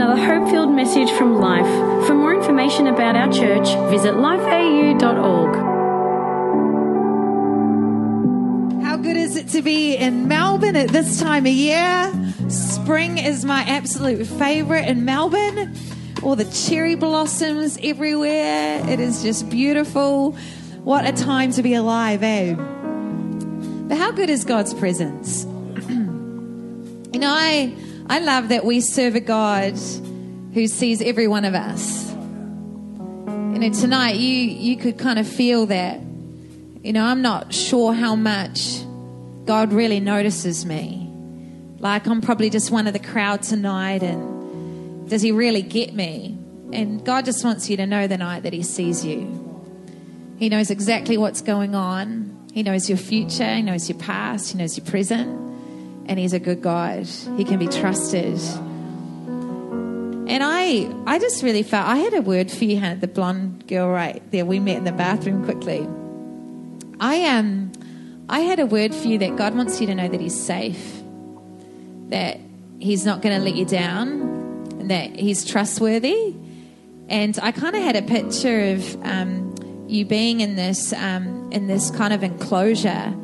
another hope filled message from Life. For more information about our church, visit lifeau.org. How good is it to be in Melbourne at this time of year? Spring is my absolute favorite in Melbourne. All the cherry blossoms everywhere. It is just beautiful. What a time to be alive, eh? But how good is God's presence? you know, I I love that we serve a God who sees every one of us. You know, tonight you you could kind of feel that. You know, I'm not sure how much God really notices me. Like I'm probably just one of the crowd tonight and does he really get me? And God just wants you to know tonight that he sees you. He knows exactly what's going on. He knows your future, he knows your past, he knows your present and he's a good God. He can be trusted. And I, I just really felt I had a word for you, Hannah, the blonde girl right there. We met in the bathroom quickly. I um, I had a word for you that God wants you to know that He's safe, that He's not going to let you down, and that He's trustworthy. And I kind of had a picture of um, you being in this um, in this kind of enclosure,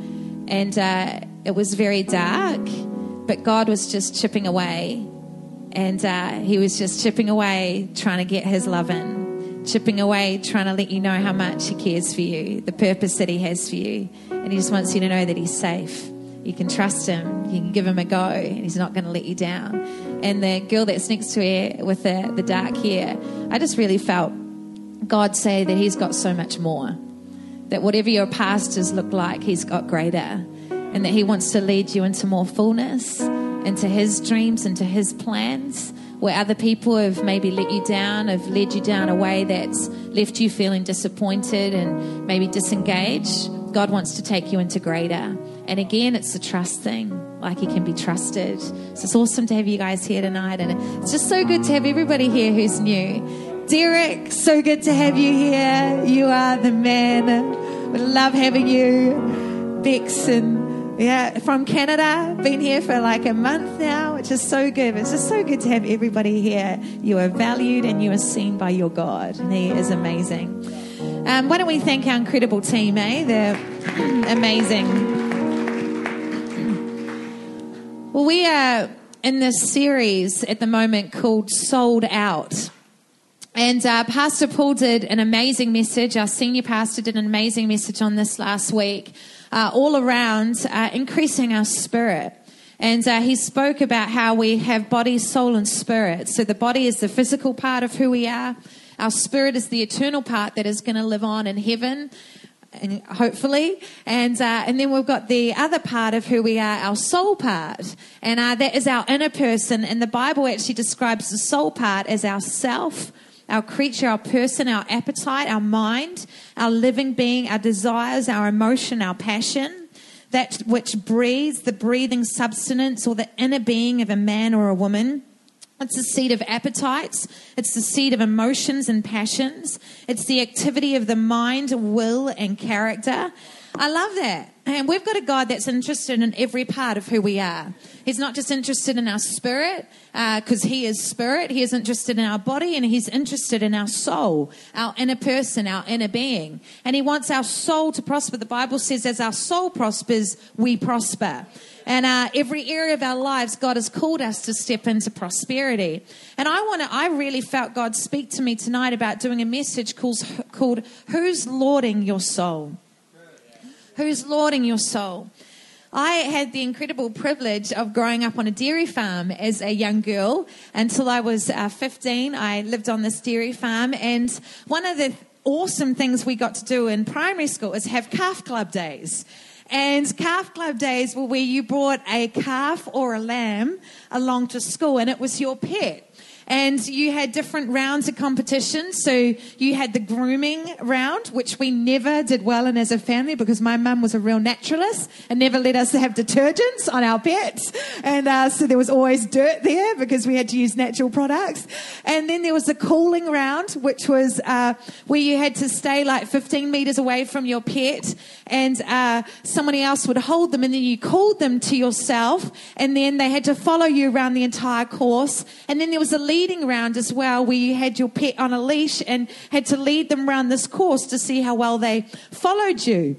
and. Uh, it was very dark, but God was just chipping away. And uh, He was just chipping away, trying to get His love in, chipping away, trying to let you know how much He cares for you, the purpose that He has for you. And He just wants you to know that He's safe. You can trust Him, you can give Him a go, and He's not going to let you down. And the girl that's next to her with the, the dark hair, I just really felt God say that He's got so much more. That whatever your past has looked like, He's got greater and that He wants to lead you into more fullness, into His dreams, into His plans. Where other people have maybe let you down, have led you down a way that's left you feeling disappointed and maybe disengaged, God wants to take you into greater. And again, it's a trust thing, like He can be trusted. So it's awesome to have you guys here tonight. And it's just so good to have everybody here who's new. Derek, so good to have you here. You are the man. We love having you. Bex and yeah, from Canada, been here for like a month now, which is so good. It's just so good to have everybody here. You are valued and you are seen by your God, and He is amazing. Um, why don't we thank our incredible team, eh? They're amazing. Well, we are in this series at the moment called Sold Out. And uh, Pastor Paul did an amazing message. Our senior pastor did an amazing message on this last week uh, all around uh, increasing our spirit. And uh, he spoke about how we have body, soul, and spirit. So the body is the physical part of who we are. Our spirit is the eternal part that is going to live on in heaven, and hopefully. And uh, and then we've got the other part of who we are, our soul part, and uh, that is our inner person. And the Bible actually describes the soul part as our self our creature, our person, our appetite, our mind, our living being, our desires, our emotion, our passion, that which breathes, the breathing substance or the inner being of a man or a woman. It's the seat of appetites. It's the seat of emotions and passions. It's the activity of the mind, will, and character. I love that. And we've got a God that's interested in every part of who we are. He's not just interested in our spirit, because uh, He is spirit. He is interested in our body and He's interested in our soul, our inner person, our inner being. And He wants our soul to prosper. The Bible says, as our soul prospers, we prosper. And uh, every area of our lives, God has called us to step into prosperity. And I want to, I really felt God speak to me tonight about doing a message called, called Who's Lording Your Soul? Who's lording your soul? I had the incredible privilege of growing up on a dairy farm as a young girl until I was uh, 15. I lived on this dairy farm, and one of the awesome things we got to do in primary school is have calf club days. And calf club days were where you brought a calf or a lamb along to school, and it was your pet. And you had different rounds of competition. So you had the grooming round, which we never did well in as a family because my mum was a real naturalist and never let us have detergents on our pets. And uh, so there was always dirt there because we had to use natural products. And then there was the cooling round, which was uh, where you had to stay like 15 meters away from your pet and uh, somebody else would hold them and then you called them to yourself and then they had to follow you around the entire course. And then there was a leading round as well, where you had your pet on a leash and had to lead them around this course to see how well they followed you.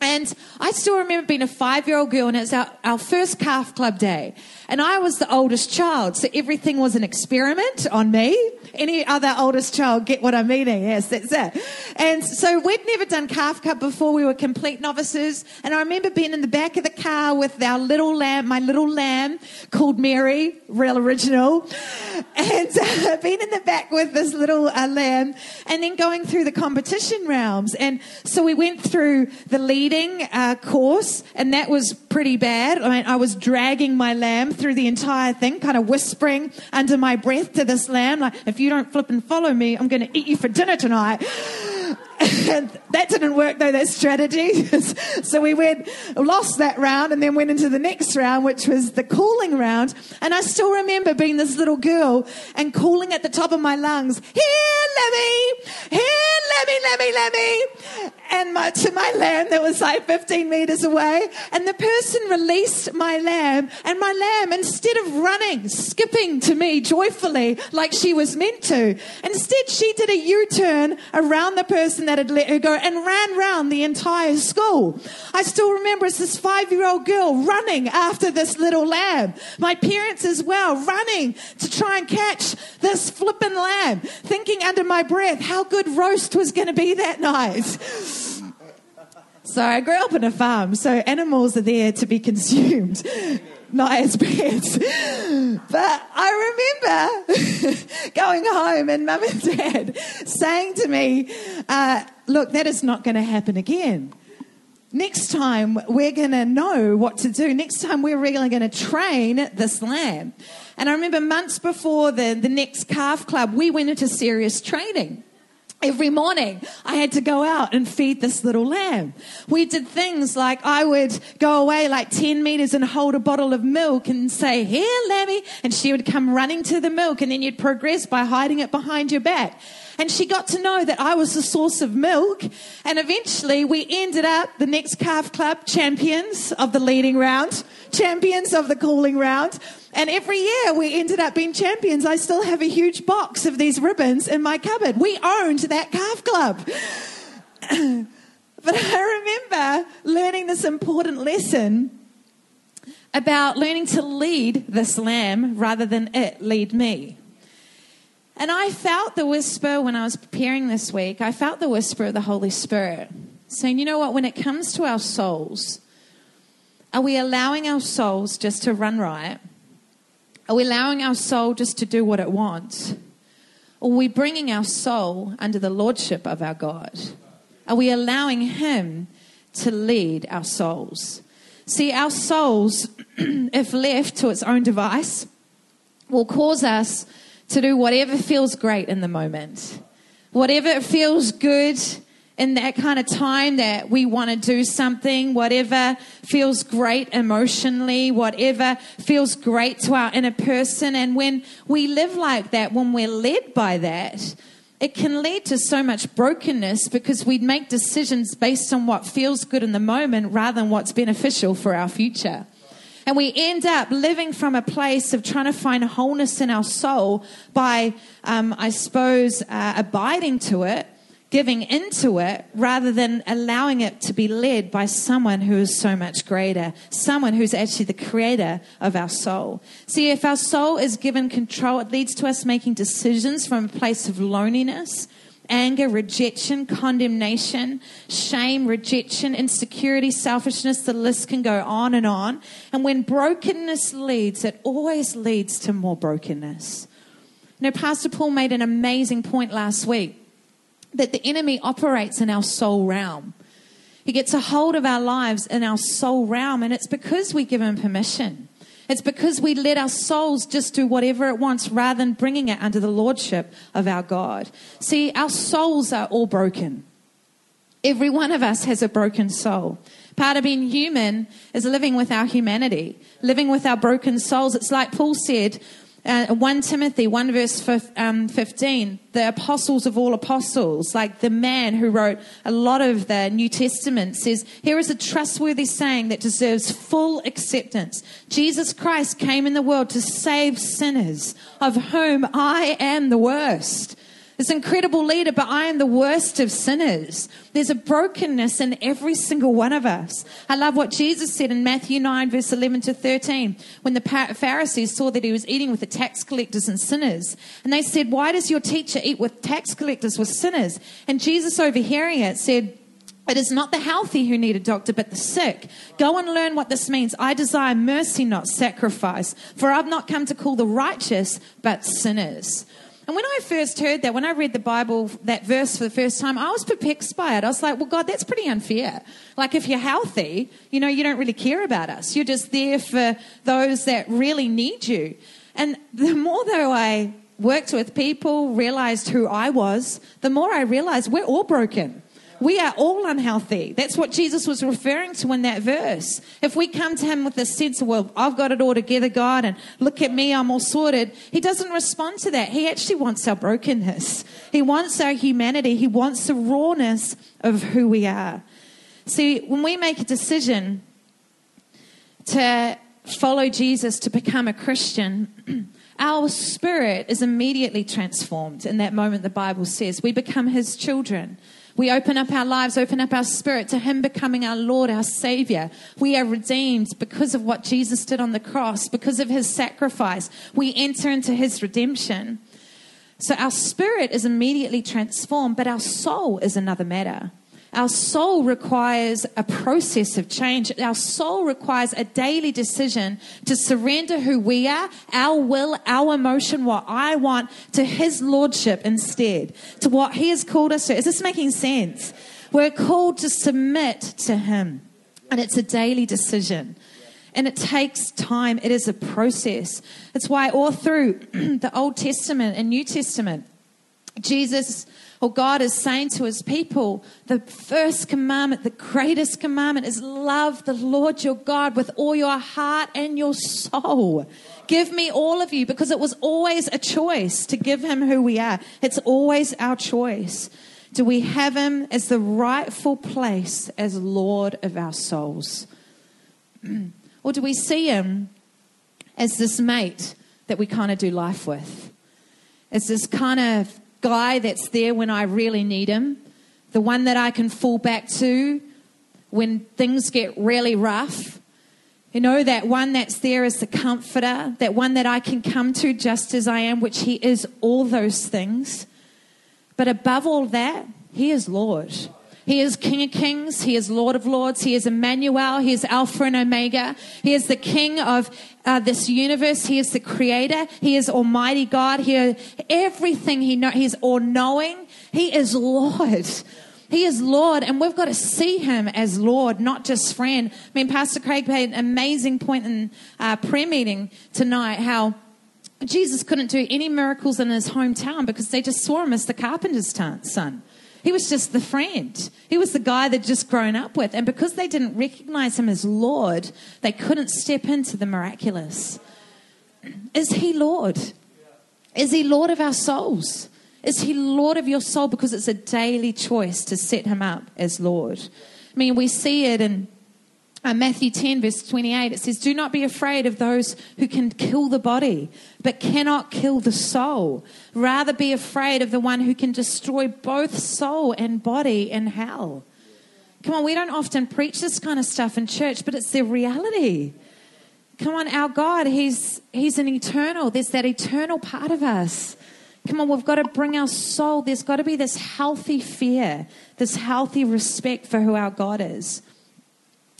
And I still remember being a five year old girl, and it was our, our first calf club day. And I was the oldest child, so everything was an experiment on me. Any other oldest child get what I'm meaning? Yes, that's it. And so we'd never done calf club before. We were complete novices. And I remember being in the back of the car with our little lamb, my little lamb called Mary, real original. And uh, being in the back with this little uh, lamb and then going through the competition rounds. And so we went through the leading uh, course and that was pretty bad. I mean, I was dragging my lamb through the entire thing, kind of whispering under my breath to this lamb, like, if you don't flip and follow me, I'm going to eat you for dinner tonight. and that didn't work though, that strategy. so we went, lost that round and then went into the next round, which was the calling round. And I still remember being this little girl and calling at the top of my lungs, here, Lemmy, here, Lemmy, Lemmy, Lemmy. And my, to my lamb that was like 15 meters away. And the person released my lamb and my lamb, instead of running, skipping to me joyfully like she was meant to, instead she did a U-turn around the person that had let her go and ran round the entire school. I still remember as this five year old girl running after this little lamb. My parents as well running to try and catch this flippin' lamb, thinking under my breath how good roast was going to be that night. So I grew up on a farm, so animals are there to be consumed, not as pets. But I remember going home and mum and dad saying to me, uh, look, that is not going to happen again. Next time, we're going to know what to do. Next time, we're really going to train this lamb. And I remember months before the, the next calf club, we went into serious training. Every morning, I had to go out and feed this little lamb. We did things like I would go away like 10 meters and hold a bottle of milk and say, Here, Lammy. And she would come running to the milk, and then you'd progress by hiding it behind your back. And she got to know that I was the source of milk. And eventually, we ended up the next calf club champions of the leading round, champions of the calling round. And every year we ended up being champions. I still have a huge box of these ribbons in my cupboard. We owned that calf club. but I remember learning this important lesson about learning to lead this lamb rather than it lead me. And I felt the whisper when I was preparing this week, I felt the whisper of the Holy Spirit saying, you know what, when it comes to our souls, are we allowing our souls just to run riot? Are we allowing our soul just to do what it wants? Or are we bringing our soul under the lordship of our God? Are we allowing Him to lead our souls? See, our souls, if left to its own device, will cause us to do whatever feels great in the moment. Whatever feels good in that kind of time that we want to do something, whatever feels great emotionally, whatever feels great to our inner person. And when we live like that, when we're led by that, it can lead to so much brokenness because we make decisions based on what feels good in the moment rather than what's beneficial for our future. And we end up living from a place of trying to find wholeness in our soul by, um, I suppose, uh, abiding to it giving into it rather than allowing it to be led by someone who is so much greater, someone who's actually the creator of our soul. See, if our soul is given control, it leads to us making decisions from a place of loneliness. Anger, rejection, condemnation, shame, rejection, insecurity, selfishness, the list can go on and on. And when brokenness leads, it always leads to more brokenness. Know, Pastor Paul made an amazing point last week that the enemy operates in our soul realm. He gets a hold of our lives in our soul realm, and it's because we give him permission. It's because we let our souls just do whatever it wants rather than bringing it under the lordship of our God. See, our souls are all broken. Every one of us has a broken soul. Part of being human is living with our humanity, living with our broken souls. It's like Paul said, Uh, 1 Timothy 1 verse um, 15, the apostles of all apostles, like the man who wrote a lot of the New Testament, says, Here is a trustworthy saying that deserves full acceptance. Jesus Christ came in the world to save sinners, of whom I am the worst this incredible leader, but I am the worst of sinners. There's a brokenness in every single one of us. I love what Jesus said in Matthew 9, verse 11 to 13, when the Pharisees saw that he was eating with the tax collectors and sinners. And they said, Why does your teacher eat with tax collectors, with sinners? And Jesus, overhearing it, said, it is not the healthy who need a doctor, but the sick. Go and learn what this means. I desire mercy, not sacrifice. For I've not come to call the righteous, but sinners. And when I first heard that, when I read the Bible, that verse for the first time, I was perplexed by it. I was like, well, God, that's pretty unfair. Like, if you're healthy, you know, you don't really care about us. You're just there for those that really need you. And the more, though, I worked with people, realized who I was, the more I realized we're all broken. We are all unhealthy. That's what Jesus was referring to in that verse. If we come to him with a sense of, well, I've got it all together, God, and look at me, I'm all sorted, he doesn't respond to that. He actually wants our brokenness. He wants our humanity. He wants the rawness of who we are. See, when we make a decision to follow Jesus, to become a Christian, our spirit is immediately transformed in that moment, the Bible says. We become his children. We open up our lives, open up our spirit to Him becoming our Lord, our Savior. We are redeemed because of what Jesus did on the cross, because of His sacrifice. We enter into His redemption. So our spirit is immediately transformed, but our soul is another matter. Our soul requires a process of change. Our soul requires a daily decision to surrender who we are, our will, our emotion, what I want, to His Lordship instead, to what He has called us to. Is this making sense? We're called to submit to Him, and it's a daily decision. And it takes time. It is a process. It's why all through the Old Testament and New Testament, Jesus or God is saying to his people, the first commandment, the greatest commandment is love the Lord your God with all your heart and your soul. Give me all of you because it was always a choice to give him who we are. It's always our choice. Do we have him as the rightful place as Lord of our souls? or do we see him as this mate that we kind of do life with? As this kind of guy that's there when I really need him, the one that I can fall back to when things get really rough. You know, that one that's there as the comforter, that one that I can come to just as I am, which He is all those things. But above all that, He is Lord. He is King of Kings. He is Lord of Lords. He is Emmanuel. He is Alpha and Omega. He is the King of uh, this universe. He is the Creator. He is Almighty God. He is everything He know. He is all knowing. He is Lord. He is Lord, and we've got to see Him as Lord, not just friend. I mean, Pastor Craig made an amazing point in uh, prayer meeting tonight. How Jesus couldn't do any miracles in his hometown because they just saw him as the carpenter's son. He was just the friend. He was the guy they'd just grown up with. And because they didn't recognize him as Lord, they couldn't step into the miraculous. Is he Lord? Is he Lord of our souls? Is he Lord of your soul? Because it's a daily choice to set him up as Lord. I mean, we see it in uh, Matthew 10, verse 28, it says, Do not be afraid of those who can kill the body, but cannot kill the soul. Rather be afraid of the one who can destroy both soul and body in hell. Come on, we don't often preach this kind of stuff in church, but it's the reality. Come on, our God, He's He's an eternal. There's that eternal part of us. Come on, we've got to bring our soul. There's got to be this healthy fear, this healthy respect for who our God is.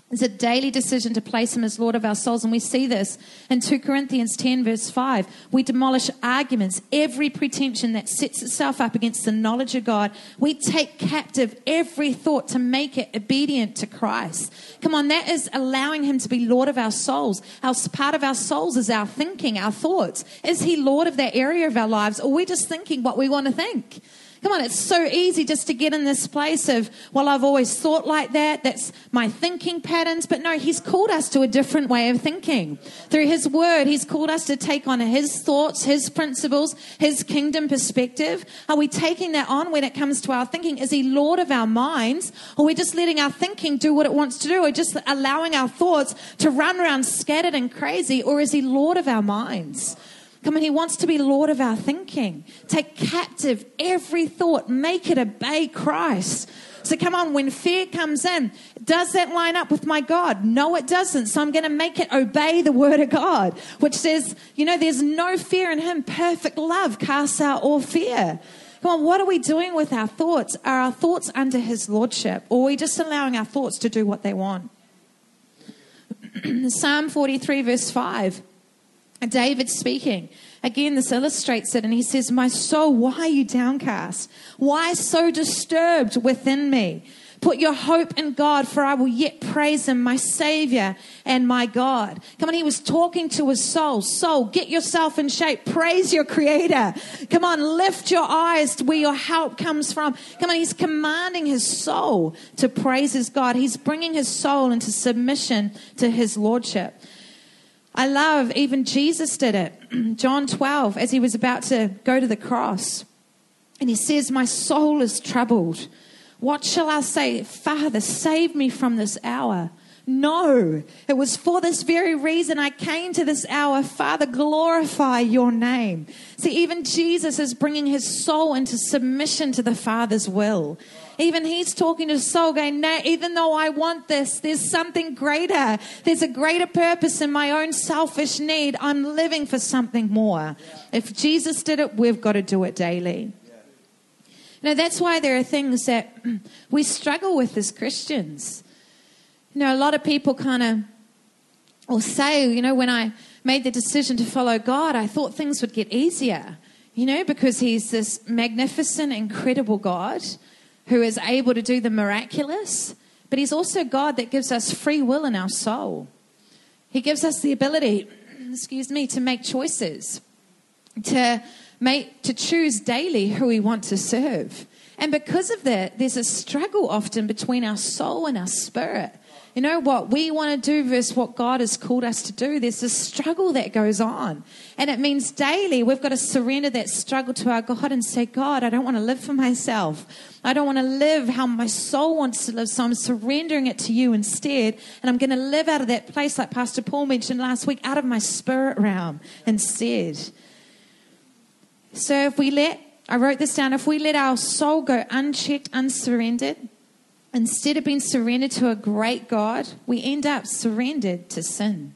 It's a daily decision to place him as Lord of our souls. And we see this in 2 Corinthians 10, verse 5. We demolish arguments, every pretension that sets itself up against the knowledge of God. We take captive every thought to make it obedient to Christ. Come on, that is allowing him to be Lord of our souls. Our, part of our souls is our thinking, our thoughts. Is he Lord of that area of our lives? Or are we just thinking what we want to think? Come on, it's so easy just to get in this place of, well, I've always thought like that. That's my thinking patterns. But no, He's called us to a different way of thinking. Through His Word, He's called us to take on His thoughts, His principles, His kingdom perspective. Are we taking that on when it comes to our thinking? Is He Lord of our minds? Or are we just letting our thinking do what it wants to do? Or just allowing our thoughts to run around scattered and crazy? Or is He Lord of our minds? Come on, He wants to be Lord of our thinking. Take captive every thought, make it obey Christ. So come on, when fear comes in, does that line up with my God? No, it doesn't. So I'm going to make it obey the word of God, which says, you know, there's no fear in Him. Perfect love casts out all fear. Come on, what are we doing with our thoughts? Are our thoughts under His Lordship, or are we just allowing our thoughts to do what they want? Psalm 43, verse 5. David speaking. Again, this illustrates it, and he says, My soul, why are you downcast? Why so disturbed within me? Put your hope in God, for I will yet praise him, my Savior and my God. Come on, he was talking to his soul. Soul, get yourself in shape. Praise your Creator. Come on, lift your eyes to where your help comes from. Come on, he's commanding his soul to praise his God. He's bringing his soul into submission to his Lordship. I love even Jesus did it. John 12, as he was about to go to the cross. And he says, My soul is troubled. What shall I say? Father, save me from this hour. No, it was for this very reason I came to this hour. Father, glorify your name. See, even Jesus is bringing his soul into submission to the Father's will. Even he's talking to soul, going, no, even though I want this, there's something greater. There's a greater purpose in my own selfish need. I'm living for something more. If Jesus did it, we've got to do it daily. You know, that's why there are things that we struggle with as Christians. You know, a lot of people kind of will say, you know, when I made the decision to follow God, I thought things would get easier, you know, because He's this magnificent, incredible God who is able to do the miraculous, but He's also God that gives us free will in our soul. He gives us the ability, excuse me, to make choices, to make to choose daily who we want to serve. And because of that, there's a struggle often between our soul and our spirit you know what we want to do versus what God has called us to do. There's a struggle that goes on. And it means daily we've got to surrender that struggle to our God and say, God, I don't want to live for myself. I don't want to live how my soul wants to live. So I'm surrendering it to you instead. And I'm going to live out of that place, like Pastor Paul mentioned last week, out of my spirit realm instead. So if we let, I wrote this down, if we let our soul go unchecked, unsurrendered, instead of being surrendered to a great God, we end up surrendered to sin.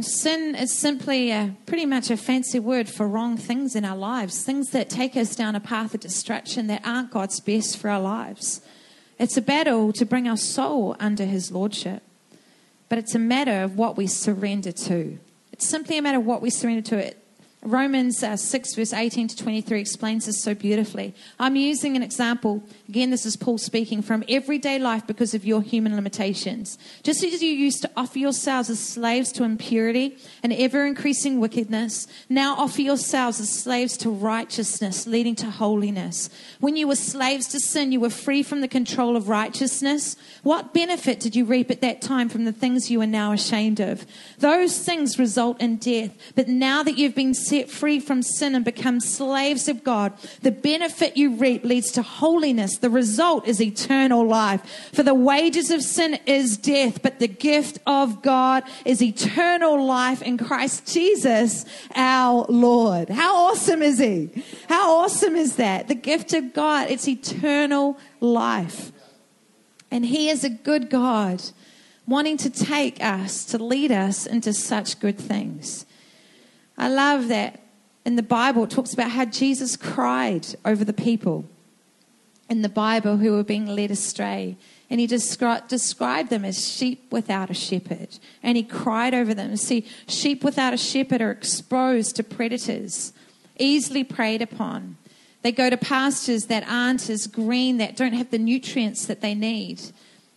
Sin is simply a, pretty much a fancy word for wrong things in our lives, things that take us down a path of destruction that aren't God's best for our lives. It's a battle to bring our soul under His Lordship, but it's a matter of what we surrender to. It's simply a matter of what we surrender to. It Romans uh, 6, verse 18 to 23 explains this so beautifully. I'm using an example. Again, this is Paul speaking from everyday life because of your human limitations. Just as you used to offer yourselves as slaves to impurity and ever increasing wickedness, now offer yourselves as slaves to righteousness, leading to holiness. When you were slaves to sin, you were free from the control of righteousness. What benefit did you reap at that time from the things you are now ashamed of? Those things result in death. But now that you've been set free from sin and become slaves of God, the benefit you reap leads to holiness. The result is eternal life. For the wages of sin is death, but the gift of God is eternal life in Christ Jesus, our Lord. How awesome is He? How awesome is that? The gift of God, it's eternal life. And He is a good God wanting to take us, to lead us into such good things. I love that in the Bible it talks about how Jesus cried over the people in the Bible who were being led astray. And he descri- described them as sheep without a shepherd. And he cried over them. See, sheep without a shepherd are exposed to predators, easily preyed upon. They go to pastures that aren't as green, that don't have the nutrients that they need.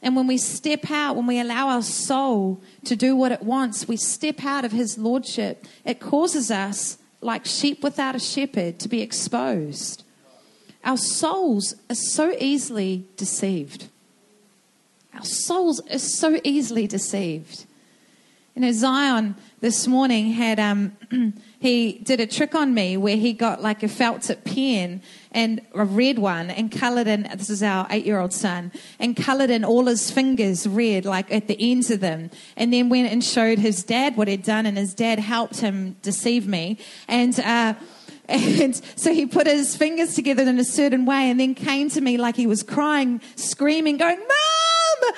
And when we step out, when we allow our soul to do what it wants, we step out of His Lordship. It causes us, like sheep without a shepherd, to be exposed. Our souls are so easily deceived. Our souls are so easily deceived. You know, Zion this morning had um, he did a trick on me where he got like a felt tip pen and a red one and coloured in this is our eight year old son and coloured in all his fingers red like at the ends of them. And then went and showed his dad what he'd done and his dad helped him deceive me. And uh, and so he put his fingers together in a certain way and then came to me like he was crying, screaming, going, Mom,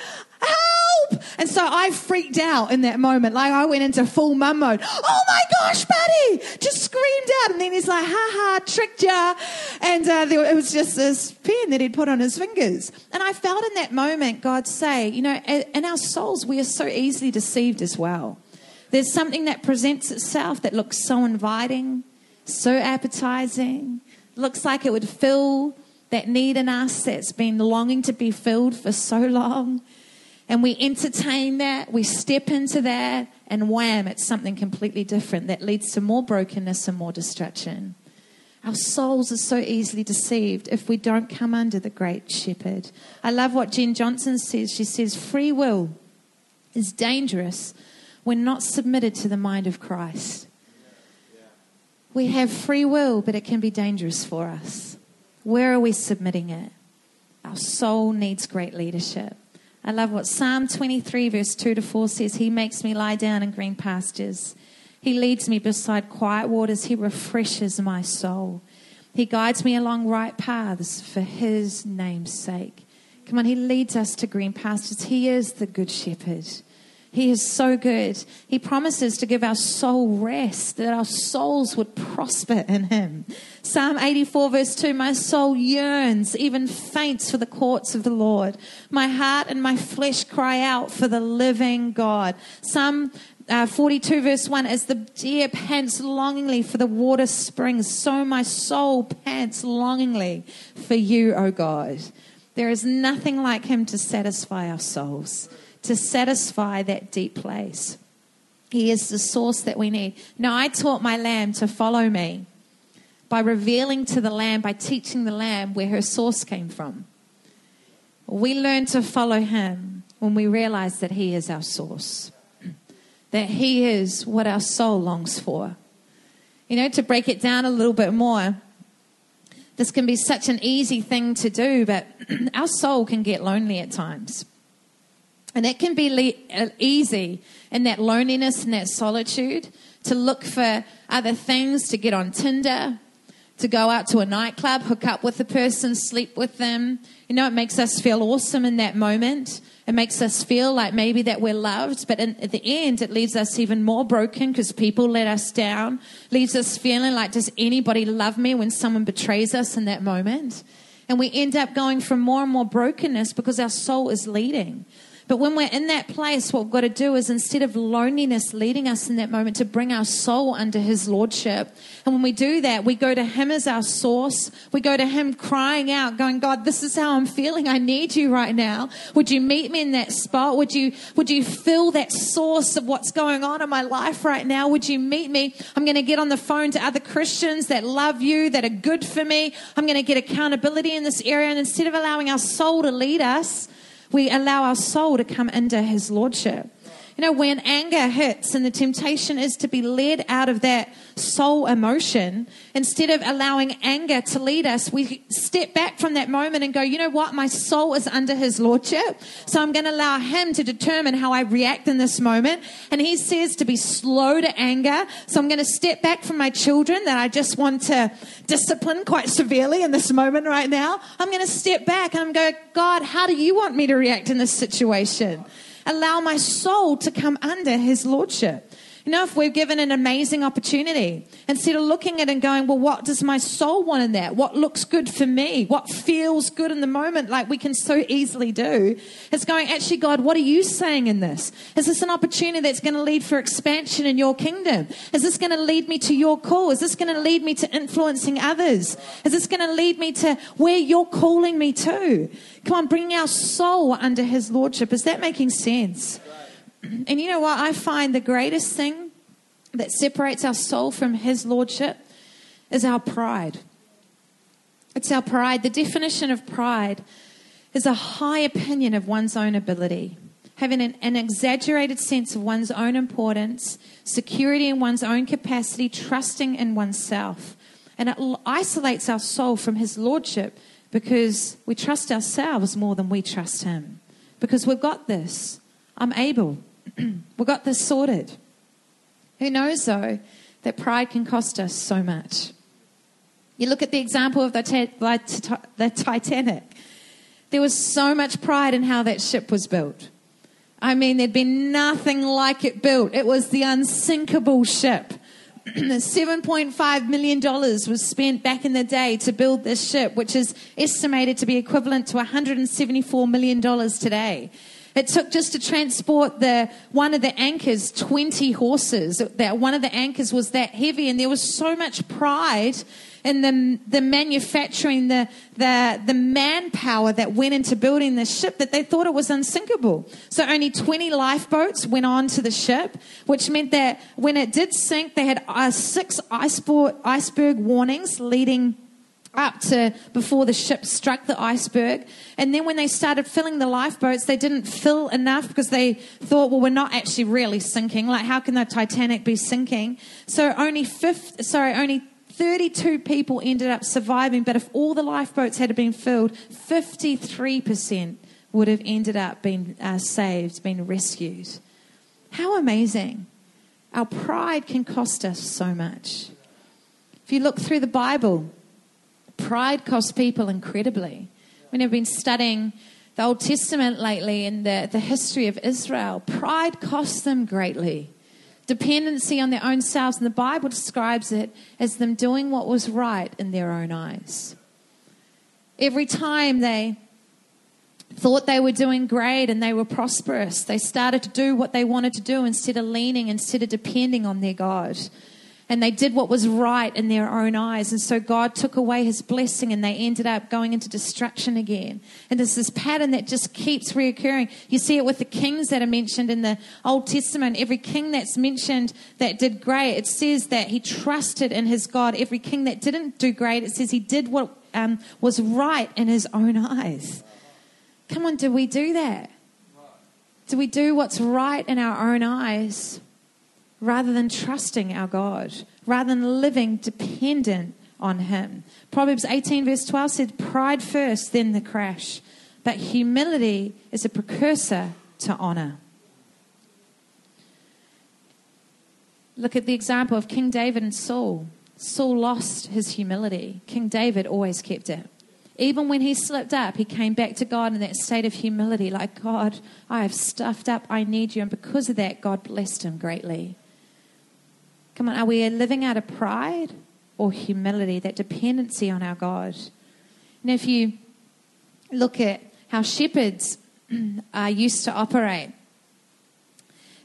help! And so I freaked out in that moment. Like I went into full mum mode. Oh my gosh, buddy! Just screamed out. And then he's like, ha ha, tricked ya. And uh, there, it was just this pen that he'd put on his fingers. And I felt in that moment God say, you know, in our souls, we are so easily deceived as well. There's something that presents itself that looks so inviting, so appetizing, looks like it would fill that need in us that's been longing to be filled for so long and we entertain that, we step into that, and wham, it's something completely different that leads to more brokenness and more destruction. Our souls are so easily deceived if we don't come under the great shepherd. I love what Jenn Johnson says. She says, Free will is dangerous when not submitted to the mind of Christ. We have free will, but it can be dangerous for us. Where are we submitting it? Our soul needs great leadership. I love what Psalm 23, verse 2 to 4 says He makes me lie down in green pastures. He leads me beside quiet waters. He refreshes my soul. He guides me along right paths for His name's sake. Come on, He leads us to green pastures. He is the good shepherd. He is so good. He promises to give our soul rest, that our souls would prosper in Him. Psalm 84, verse 2 My soul yearns, even faints for the courts of the Lord. My heart and my flesh cry out for the living God. Psalm uh, 42 verse 1 as the deer pants longingly for the water springs so my soul pants longingly for you o god there is nothing like him to satisfy our souls to satisfy that deep place. He is the source that we need. Now, I taught my lamb to follow me by revealing to the lamb, by teaching the lamb where her source came from. We learn to follow him when we realize that he is our source, that he is what our soul longs for. You know, to break it down a little bit more, this can be such an easy thing to do, but our soul can get lonely at times. And it can be le- uh, easy in that loneliness and that solitude to look for other things, to get on Tinder, to go out to a nightclub, hook up with a person, sleep with them. You know, it makes us feel awesome in that moment. It makes us feel like maybe that we're loved, but in, at the end, it leaves us even more broken because people let us down. Leaves us feeling like, does anybody love me when someone betrays us in that moment? And we end up going from more and more brokenness because our soul is leading. But when we're in that place, what we've got to do is instead of loneliness leading us in that moment to bring our soul under His Lordship. And when we do that, we go to Him as our source. We go to Him crying out, going, God, this is how I'm feeling. I need you right now. Would you meet me in that spot? Would you, would you fill that source of what's going on in my life right now? Would you meet me? I'm going to get on the phone to other Christians that love you, that are good for me. I'm going to get accountability in this area. And instead of allowing our soul to lead us, we allow our soul to come under his lordship. You know, when anger hits and the temptation is to be led out of that soul emotion, instead of allowing anger to lead us, we step back from that moment and go, you know what? My soul is under his lordship. So I'm going to allow him to determine how I react in this moment. And he says to be slow to anger. So I'm going to step back from my children that I just want to discipline quite severely in this moment right now. I'm going to step back and I'm going, God, how do you want me to react in this situation? Allow my soul to come under his lordship. You know, if we're given an amazing opportunity, instead of looking at it and going, well, what does my soul want in that? What looks good for me? What feels good in the moment, like we can so easily do? It's going, actually, God, what are you saying in this? Is this an opportunity that's going to lead for expansion in your kingdom? Is this going to lead me to your call? Is this going to lead me to influencing others? Is this going to lead me to where you're calling me to? Come on, bringing our soul under his lordship. Is that making sense? And you know what? I find the greatest thing that separates our soul from His Lordship is our pride. It's our pride. The definition of pride is a high opinion of one's own ability, having an, an, exaggerated sense of one's own importance, security in one's own capacity, trusting in oneself. And it isolates our soul from His Lordship because we trust ourselves more than we trust Him. Because we've got this. I'm able. we've got this sorted. Who knows, though, that pride can cost us so much? You look at the example of the, the Titanic. There was so much pride in how that ship was built. I mean, there'd been nothing like it built. It was the unsinkable ship. $7.5 million was spent back in the day to build this ship, which is estimated to be equivalent to $174 million today. It took just to transport the one of the anchors 20 horses. That one of the anchors was that heavy, and there was so much pride in the, the manufacturing, the, the, the manpower that went into building the ship that they thought it was unsinkable. So only 20 lifeboats went on to the ship, which meant that when it did sink, they had uh, six iceberg, iceberg warnings leading up to before the ship struck the iceberg. And then when they started filling the lifeboats, they didn't fill enough because they thought, well, we're not actually really sinking. Like, how can the Titanic be sinking? So only fifth, sorry, only 32 people ended up surviving, but if all the lifeboats had been filled, 53% would have ended up being uh, saved, being rescued. How amazing. Our pride can cost us so much. If you look through the Bible, pride costs people incredibly. When I've been studying the Old Testament lately and the, the history of Israel, pride costs them greatly dependency on their own selves. And the Bible describes it as them doing what was right in their own eyes. Every time they thought they were doing great and they were prosperous, they started to do what they wanted to do instead of leaning, instead of depending on their God and they did what was right in their own eyes. And so God took away his blessing and they ended up going into destruction again. And there's this pattern that just keeps reoccurring. You see it with the kings that are mentioned in the Old Testament. Every king that's mentioned that did great, it says that he trusted in his God. Every king that didn't do great, it says he did what um, was right in his own eyes. Come on, do we do that? Do we do what's right in our own eyes? Rather than trusting our God, rather than living dependent on Him. Proverbs 18, verse 12 said, Pride first, then the crash. But humility is a precursor to honor. Look at the example of King David and Saul. Saul lost his humility. King David always kept it. Even when he slipped up, he came back to God in that state of humility, like, God, I have stuffed up, I need you. And because of that, God blessed him greatly. Come on, are we living out of pride or humility, that dependency on our God? And if you look at how shepherds are used to operate,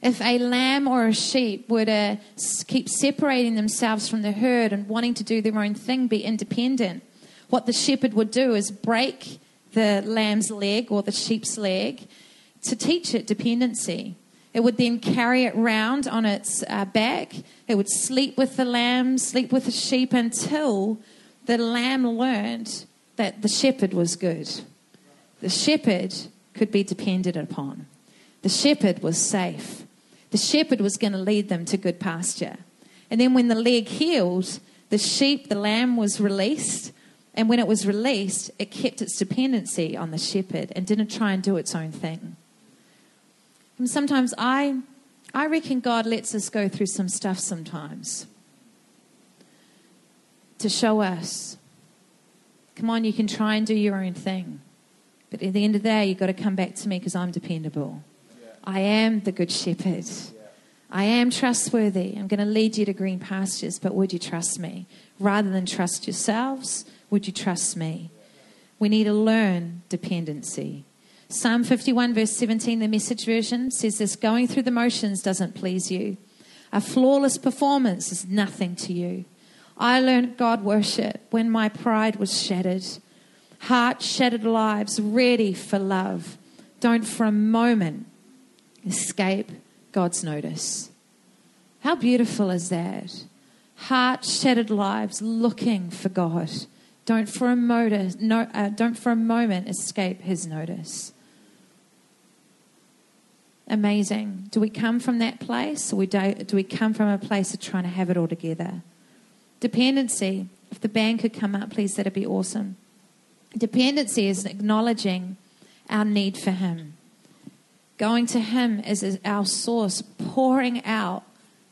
if a lamb or a sheep were to keep separating themselves from the herd and wanting to do their own thing, be independent, what the shepherd would do is break the lamb's leg or the sheep's leg to teach it dependency. It would then carry it round on its uh, back. It would sleep with the lamb, sleep with the sheep until the lamb learned that the shepherd was good. The shepherd could be depended upon. The shepherd was safe. The shepherd was going to lead them to good pasture. And then when the leg healed, the sheep, the lamb was released. And when it was released, it kept its dependency on the shepherd and didn't try and do its own thing. And sometimes I, I reckon God lets us go through some stuff sometimes to show us, come on, you can try and do your own thing. But at the end of the day, you've got to come back to me because I'm dependable. Yeah. I am the good shepherd. Yeah. I am trustworthy. I'm going to lead you to green pastures, but would you trust me? Rather than trust yourselves, would you trust me? We need to learn dependency. Psalm 51, verse 17, the message version says this going through the motions doesn't please you. A flawless performance is nothing to you. I learned God worship when my pride was shattered. Heart shattered lives ready for love. Don't for a moment escape God's notice. How beautiful is that? Heart shattered lives looking for God. Don't for a no, uh, don't for a moment escape His notice. Amazing. Do we come from that place, or we do, do we come from a place of trying to have it all together? Dependency. If the band could come up, please, that'd be awesome. Dependency is acknowledging our need for Him. Going to Him is our source, pouring out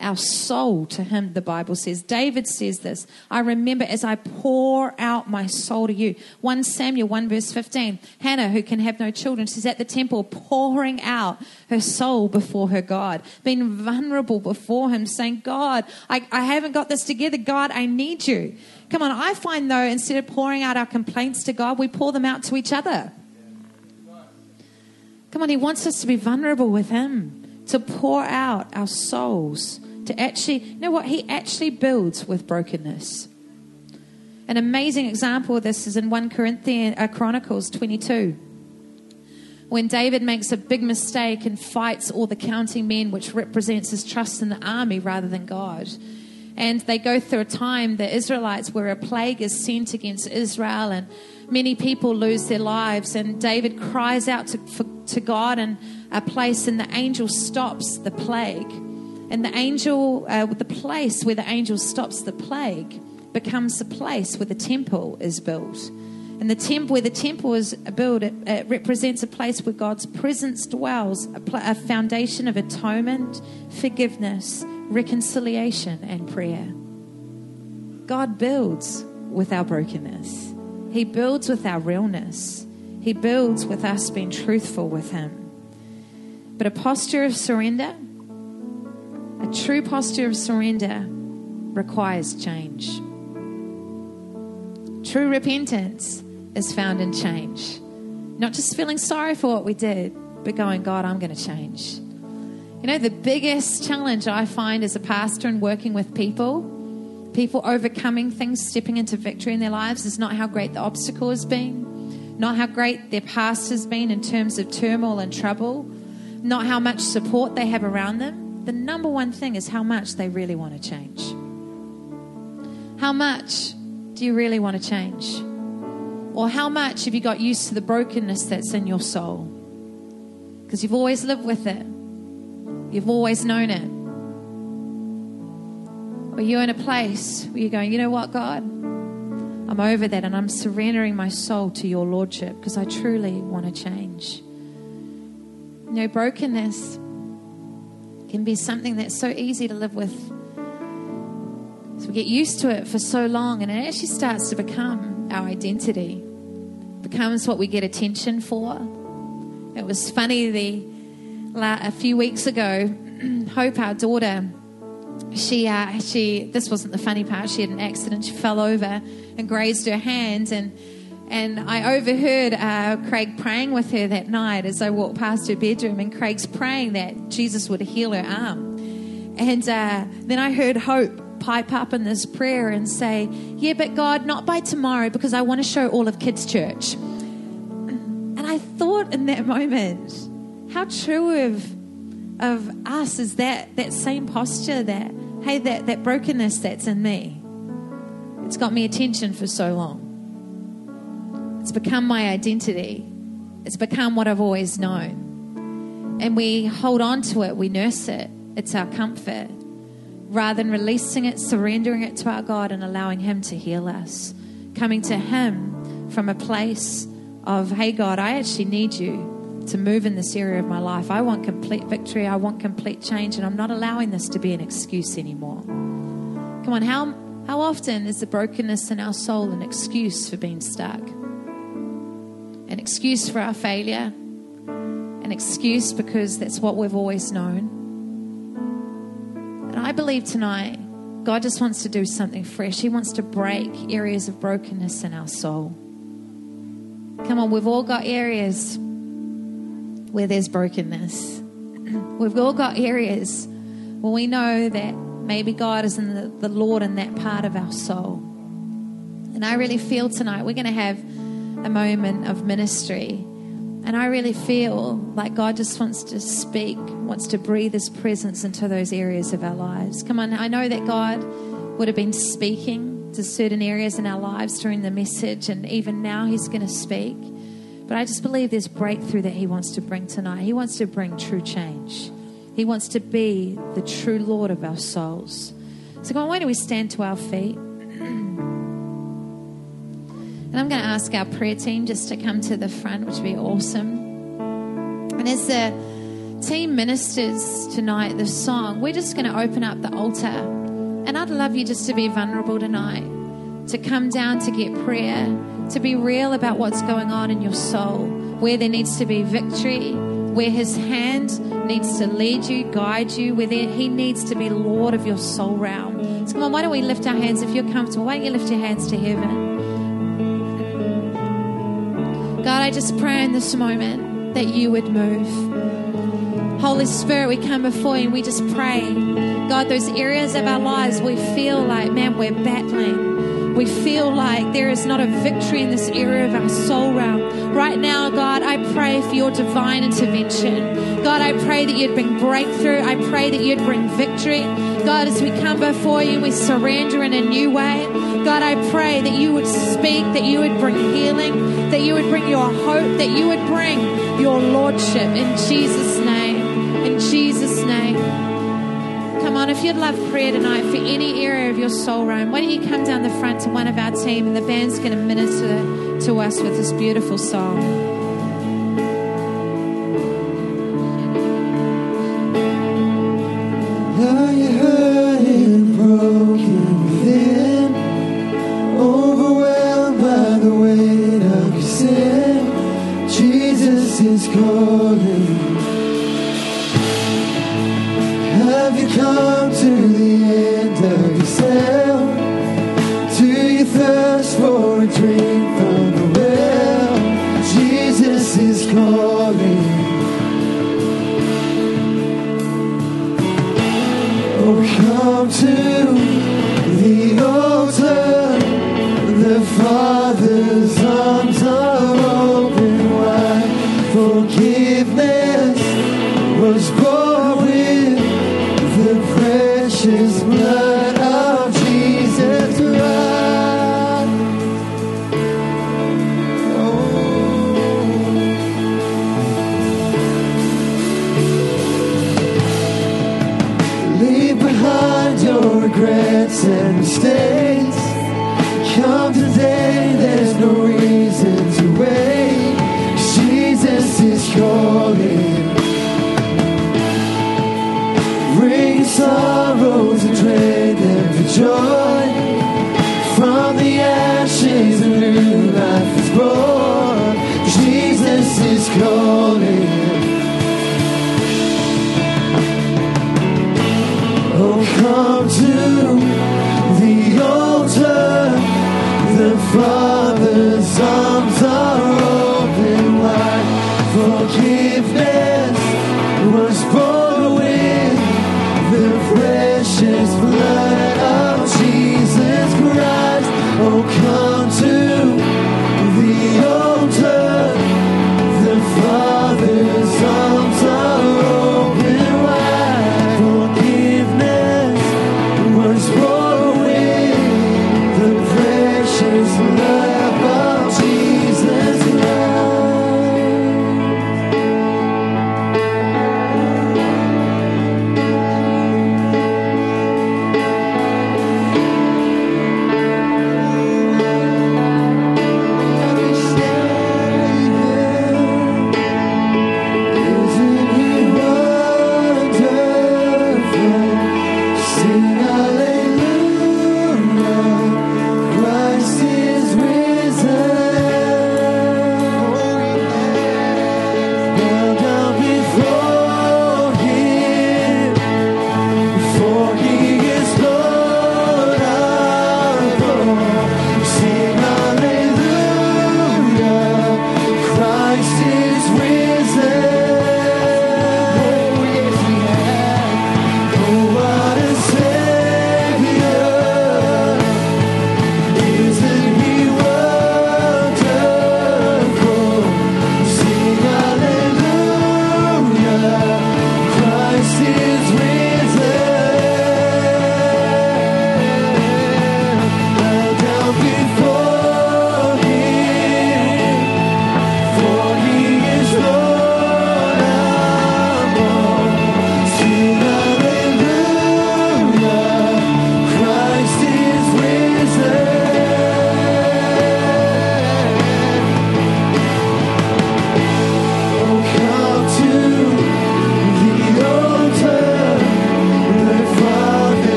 our soul to him, the Bible says. David says this I remember as I pour out my soul to you. 1 Samuel 1 verse 15. Hannah, who can have no children, she's at the temple pouring out her soul before her God, being vulnerable before him, saying, God, I, I haven't got this together. God, I need you. Come on, I find though, instead of pouring out our complaints to God, we pour them out to each other. Come on, He wants us to be vulnerable with Him, to pour out our souls to actually, you know what? He actually builds with brokenness. An amazing example of this is in 1 Corinthians, uh, Chronicles 22. When David makes a big mistake and fights all the counting men, which represents his trust in the army rather than God. And they go through a time, the Israelites, where a plague is sent against Israel and many people lose their lives. And David cries out to, for, to God in a place, and the angel stops the plague. And the angel, uh, the place where the angel stops the plague, becomes the place where the temple is built. And the temple, where the temple is built, it, it represents a place where God's presence dwells, a, pl- a foundation of atonement, forgiveness, reconciliation, and prayer. God builds with our brokenness. He builds with our realness. He builds with us being truthful with Him. But a posture of surrender a true posture of surrender requires change. True repentance is found in change. Not just feeling sorry for what we did, but going, God, I'm going to change. You know, the biggest challenge I find as a pastor and working with people, people overcoming things, stepping into victory in their lives, is not how great the obstacle has been, not how great their past has been in terms of turmoil and trouble, not how much support they have around them the number one thing is how much they really want to change. How much do you really want to change? Or how much have you got used to the brokenness that's in your soul? Because you've always lived with it, you've always known it. Or you're in a place where you're going, you know what, God? I'm over that and I'm surrendering my soul to your Lordship because I truly want to change. You know, brokenness can be something that's so easy to live with. So we get used to it for so long, and it actually starts to become our identity, becomes what we get attention for. It was funny the a few weeks ago, Hope, our daughter, she uh, she this wasn't the funny part. She had an accident. She fell over and grazed her hand, and and I overheard uh, Craig praying with her that night as I walked past her bedroom, and Craig's praying that Jesus would heal her arm. And uh, then I heard Hope pipe up in this prayer and say, Yeah, but God, not by tomorrow because I want to show all of Kids Church. And I thought in that moment, how true of, of us is that, that same posture that, hey, that, that brokenness that's in me. It's got me attention for so long. It's become my identity. It's become what I've always known. And we hold on to it, we nurse it. It's our comfort. Rather than releasing it, surrendering it to our God and allowing Him to heal us. Coming to Him from a place of, hey, God, I actually need you to move in this area of my life. I want complete victory. I want complete change. And I'm not allowing this to be an excuse anymore. Come on, how, how often is the brokenness in our soul an excuse for being stuck? An excuse for our failure, an excuse because that's what we've always known. And I believe tonight, God just wants to do something fresh. He wants to break areas of brokenness in our soul. Come on, we've all got areas where there's brokenness. We've all got areas where we know that maybe God is in the, the Lord in that part of our soul. And I really feel tonight we're going to have a moment of ministry. And I really feel like God just wants to speak, wants to breathe His presence into those areas of our lives. Come on, I know that God would have been speaking to certain areas in our lives during the message, and even now He's going to speak. But I just believe there's breakthrough that He wants to bring tonight. He wants to bring true change. He wants to be the true Lord of our souls. So, on, why don't we stand to our feet? And I'm going to ask our prayer team just to come to the front, which would be awesome. And as the team ministers tonight the song, we're just going to open up the altar. And I'd love you just to be vulnerable tonight, to come down to get prayer, to be real about what's going on in your soul, where there needs to be victory, where His hand needs to lead you, guide you, where there, He needs to be Lord of your soul realm. So come on, why don't we lift our hands if you're comfortable? Why don't you lift your hands to heaven? God, I just pray in this moment that you would move. Holy Spirit, we come before you and we just pray. God, those areas of our lives we feel like, man, we're battling. We feel like there is not a victory in this area of our soul realm. Right now, God, I pray for your divine intervention. God, I pray that you'd bring breakthrough. I pray that you'd bring victory. God, as we come before you, we surrender in a new way. God, I pray that you would speak, that you would bring healing, that you would bring your hope, that you would bring your lordship in Jesus' name. In Jesus' name. Come on, if you'd love prayer tonight for any area of your soul realm, why don't you come down the front to one of our team and the band's going to minister to us with this beautiful song.